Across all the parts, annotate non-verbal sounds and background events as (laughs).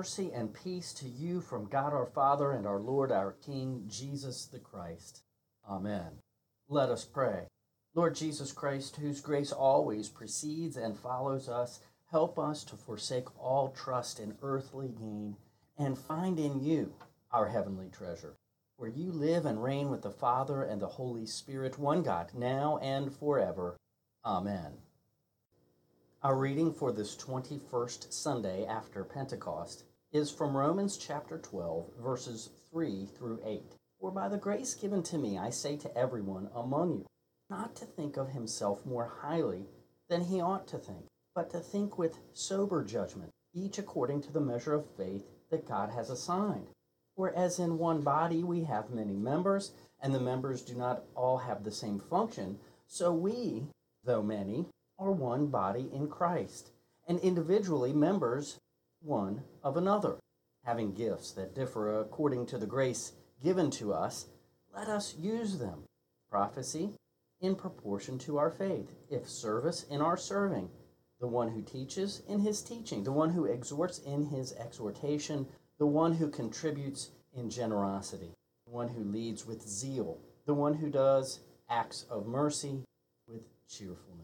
Mercy, and peace to you from God our Father and our Lord our King, Jesus the Christ. Amen. Let us pray. Lord Jesus Christ, whose grace always precedes and follows us, help us to forsake all trust in earthly gain and find in you our heavenly treasure, where you live and reign with the Father and the Holy Spirit, one God, now and forever. Amen. Our reading for this 21st Sunday after Pentecost is from Romans chapter 12, verses 3 through 8. For by the grace given to me, I say to everyone among you, not to think of himself more highly than he ought to think, but to think with sober judgment, each according to the measure of faith that God has assigned. For as in one body we have many members, and the members do not all have the same function, so we, though many, are one body in Christ, and individually members one of another. Having gifts that differ according to the grace given to us, let us use them. Prophecy in proportion to our faith, if service in our serving, the one who teaches in his teaching, the one who exhorts in his exhortation, the one who contributes in generosity, the one who leads with zeal, the one who does acts of mercy with cheerfulness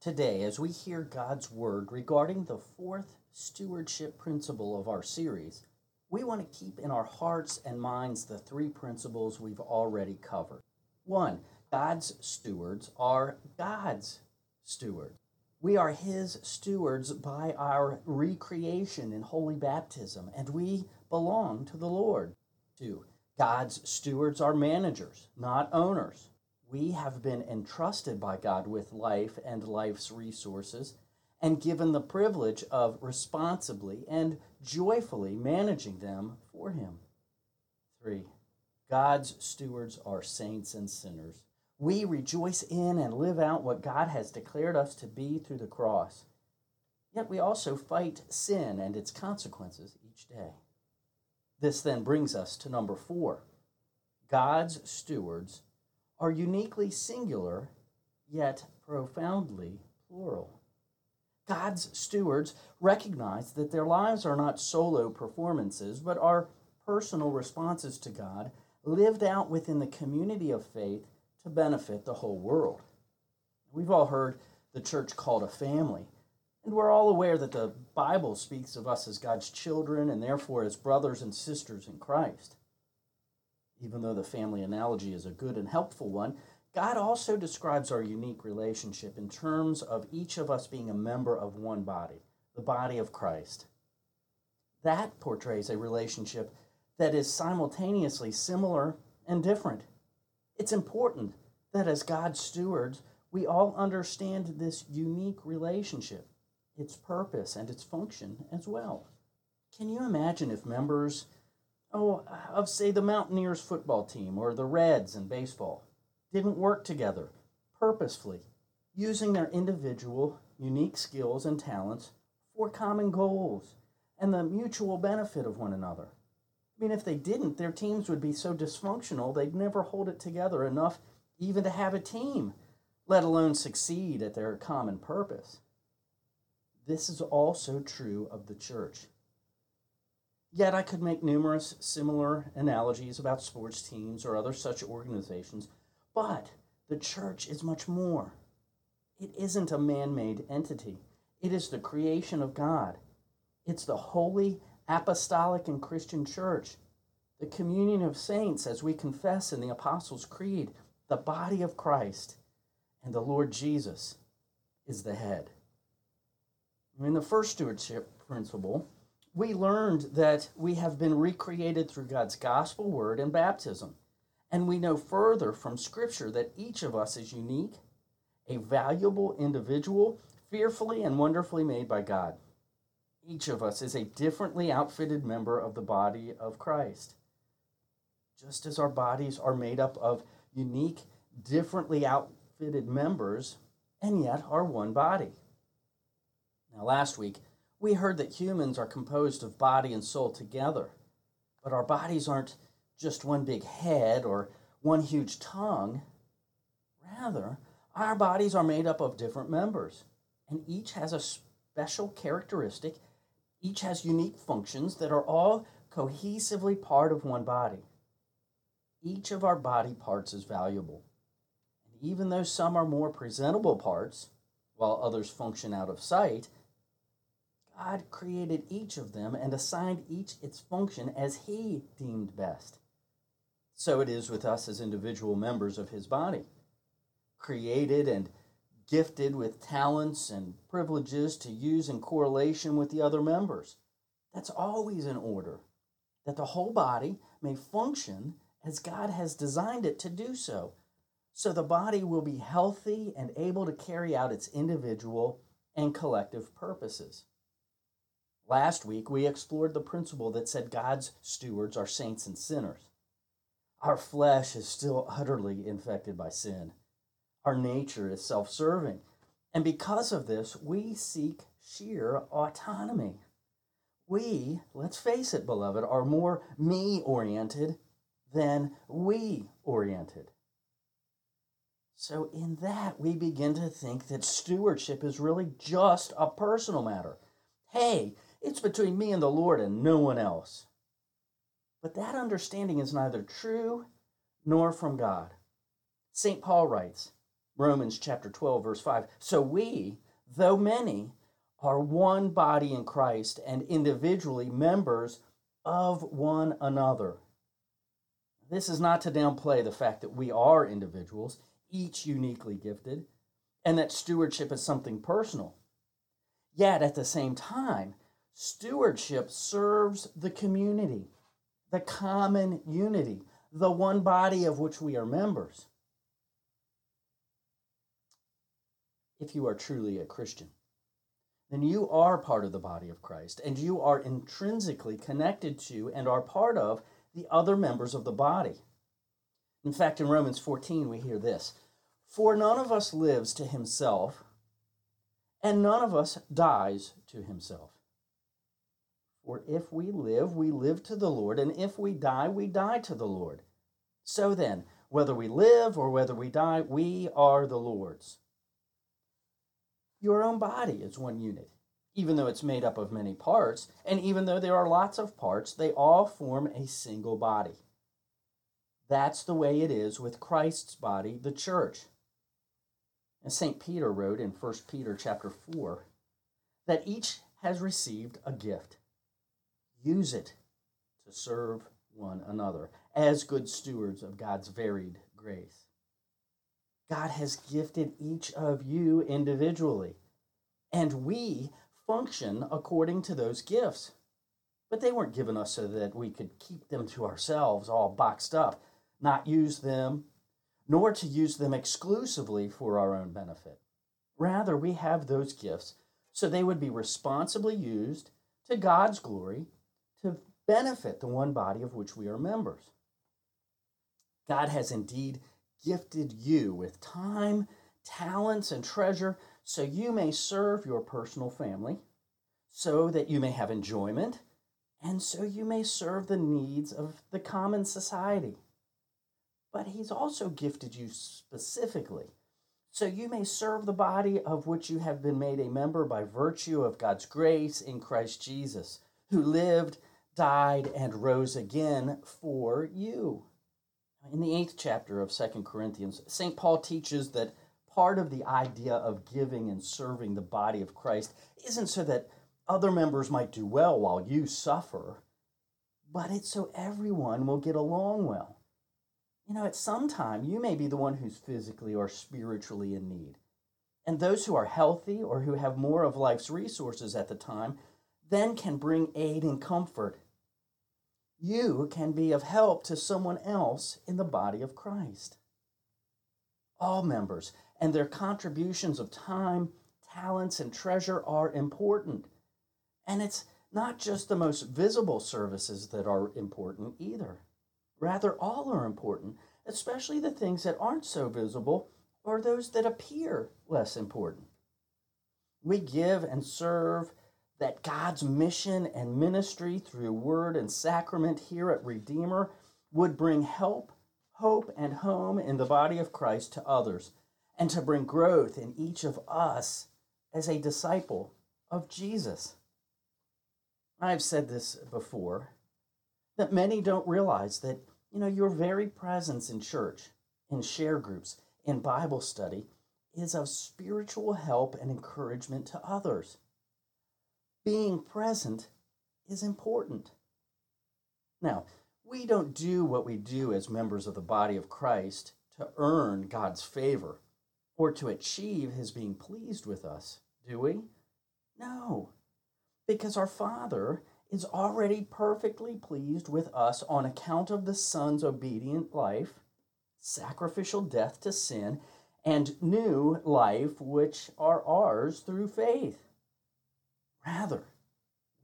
today as we hear God's word regarding the fourth stewardship principle of our series, we want to keep in our hearts and minds the three principles we've already covered. One, God's stewards are God's stewards. We are His stewards by our recreation in holy baptism, and we belong to the Lord. Two, God's stewards are managers, not owners we have been entrusted by God with life and life's resources and given the privilege of responsibly and joyfully managing them for Him. Three, God's stewards are saints and sinners. We rejoice in and live out what God has declared us to be through the cross. Yet we also fight sin and its consequences each day. This then brings us to number four God's stewards are uniquely singular, yet profoundly plural. God's stewards recognize that their lives are not solo performances, but are personal responses to God lived out within the community of faith to benefit the whole world. We've all heard the church called a family, and we're all aware that the Bible speaks of us as God's children and therefore as brothers and sisters in Christ even though the family analogy is a good and helpful one, God also describes our unique relationship in terms of each of us being a member of one body, the body of Christ. That portrays a relationship that is simultaneously similar and different. It's important that as God's stewards, we all understand this unique relationship, its purpose, and its function as well. Can you imagine if members oh, of say the Mountaineers football team or the Reds in baseball didn't work together purposefully, using their individual unique skills and talents for common goals and the mutual benefit of one another. I mean, if they didn't, their teams would be so dysfunctional they'd never hold it together enough even to have a team, let alone succeed at their common purpose. This is also true of the church. Yet I could make numerous similar analogies about sports teams or other such organizations, but the church is much more. It isn't a man made entity, it is the creation of God. It's the holy, apostolic, and Christian church, the communion of saints, as we confess in the Apostles' Creed, the body of Christ, and the Lord Jesus is the head. In the first stewardship principle, we learned that we have been recreated through God's gospel word and baptism. And we know further from Scripture that each of us is unique, a valuable individual, fearfully and wonderfully made by God. Each of us is a differently outfitted member of the body of Christ. Just as our bodies are made up of unique, differently outfitted members, and yet are one body. Now, last week, we heard that humans are composed of body and soul together, but our bodies aren't just one big head or one huge tongue. Rather, our bodies are made up of different members, and each has a special characteristic. Each has unique functions that are all cohesively part of one body. Each of our body parts is valuable. Even though some are more presentable parts, while others function out of sight, God created each of them and assigned each its function as He deemed best. So it is with us as individual members of His body, created and gifted with talents and privileges to use in correlation with the other members. That's always in order, that the whole body may function as God has designed it to do so. So the body will be healthy and able to carry out its individual and collective purposes. Last week, we explored the principle that said God's stewards are saints and sinners. Our flesh is still (laughs) utterly infected by sin. Our nature is self serving. And because of this, we seek sheer autonomy. We, let's face it, beloved, are more me oriented than we oriented. So, in that, we begin to think that stewardship is really just a personal matter. Hey, it's between me and the Lord and no one else. But that understanding is neither true nor from God. St. Paul writes, Romans chapter 12, verse 5 So we, though many, are one body in Christ and individually members of one another. This is not to downplay the fact that we are individuals, each uniquely gifted, and that stewardship is something personal. Yet at the same time, Stewardship serves the community, the common unity, the one body of which we are members. If you are truly a Christian, then you are part of the body of Christ and you are intrinsically connected to and are part of the other members of the body. In fact, in Romans 14, we hear this For none of us lives to himself, and none of us dies to himself. For if we live, we live to the Lord, and if we die, we die to the Lord. So then, whether we live or whether we die, we are the Lord's. Your own body is one unit, even though it's made up of many parts, and even though there are lots of parts, they all form a single body. That's the way it is with Christ's body, the church. And St. Peter wrote in 1 Peter chapter 4 that each has received a gift. Use it to serve one another as good stewards of God's varied grace. God has gifted each of you individually, and we function according to those gifts. But they weren't given us so that we could keep them to ourselves, all boxed up, not use them, nor to use them exclusively for our own benefit. Rather, we have those gifts so they would be responsibly used to God's glory to benefit the one body of which we are members. God has indeed gifted you with time, talents, and treasure so you may serve your personal family, so that you may have enjoyment, and so you may serve the needs of the common society. But He's also gifted you specifically so you may serve the body of which you have been made a member by virtue of God's grace in Christ Jesus, who lived died, and rose again for you. In the eighth chapter of Second Corinthians, St. Paul teaches that part of the idea of giving and serving the body of Christ isn't so that other members might do well while you suffer, but it's so everyone will get along well. You know, at some time, you may be the one who's physically or spiritually in need. And those who are healthy or who have more of life's resources at the time then can bring aid and comfort. You can be of help to someone else in the body of Christ. All members and their contributions of time, talents, and treasure are important. And it's not just the most visible services that are important either. Rather, all are important, especially the things that aren't so visible or those that appear less important. We give and serve that God's mission and ministry through word and sacrament here at Redeemer would bring help, hope, and home in the body of Christ to others, and to bring growth in each of us as a disciple of Jesus. I've said this before that many don't realize that you know your very presence in church, in share groups, in Bible study is of spiritual help and encouragement to others. Being present is important. Now, we don't do what we do as members of the body of Christ to earn God's favor or to achieve his being pleased with us, do we? No, because our Father is already perfectly pleased with us on account of the Son's obedient life, sacrificial death to sin, and new life which are ours through faith. Rather,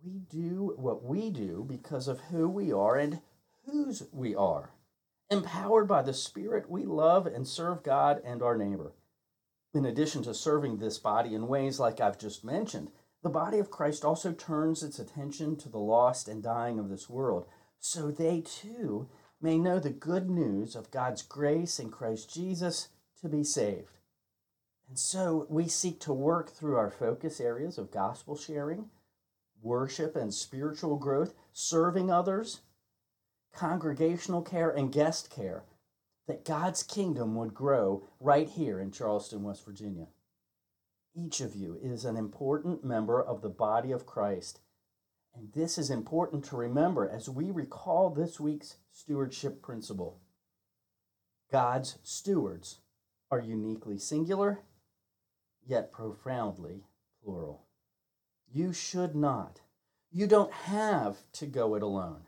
we do what we do because of who we are and whose we are. Empowered by the Spirit, we love and serve God and our neighbor. In addition to serving this body in ways like I've just mentioned, the body of Christ also turns its attention to the lost and dying of this world, so they too may know the good news of God's grace in Christ Jesus to be saved. And so we seek to work through our focus areas of gospel sharing, worship and spiritual growth, serving others, congregational care, and guest care, that God's kingdom would grow right here in Charleston, West Virginia. Each of you is an important member of the body of Christ. And this is important to remember as we recall this week's stewardship principle. God's stewards are uniquely singular, yet profoundly plural. You should not. You don't have to go it alone.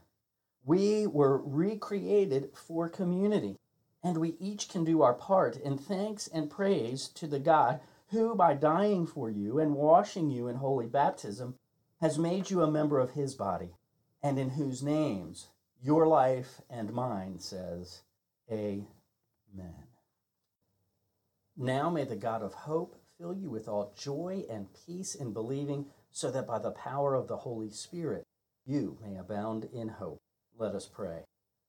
We were recreated for community, and we each can do our part in thanks and praise to the God who, by dying for you and washing you in holy baptism, has made you a member of his body, and in whose names your life and mine says, Amen. Now may the God of hope fill you with all joy and peace in believing, so that by the power of the Holy Spirit you may abound in hope. Let us pray.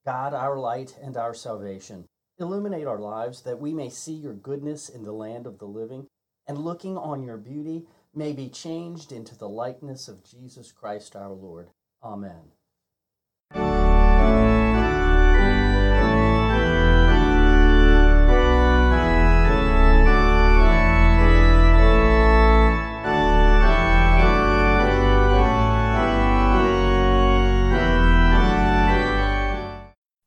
God, our light and our salvation, illuminate our lives that we may see your goodness in the land of the living and looking on your beauty may be changed into the likeness of Jesus Christ our Lord. Amen.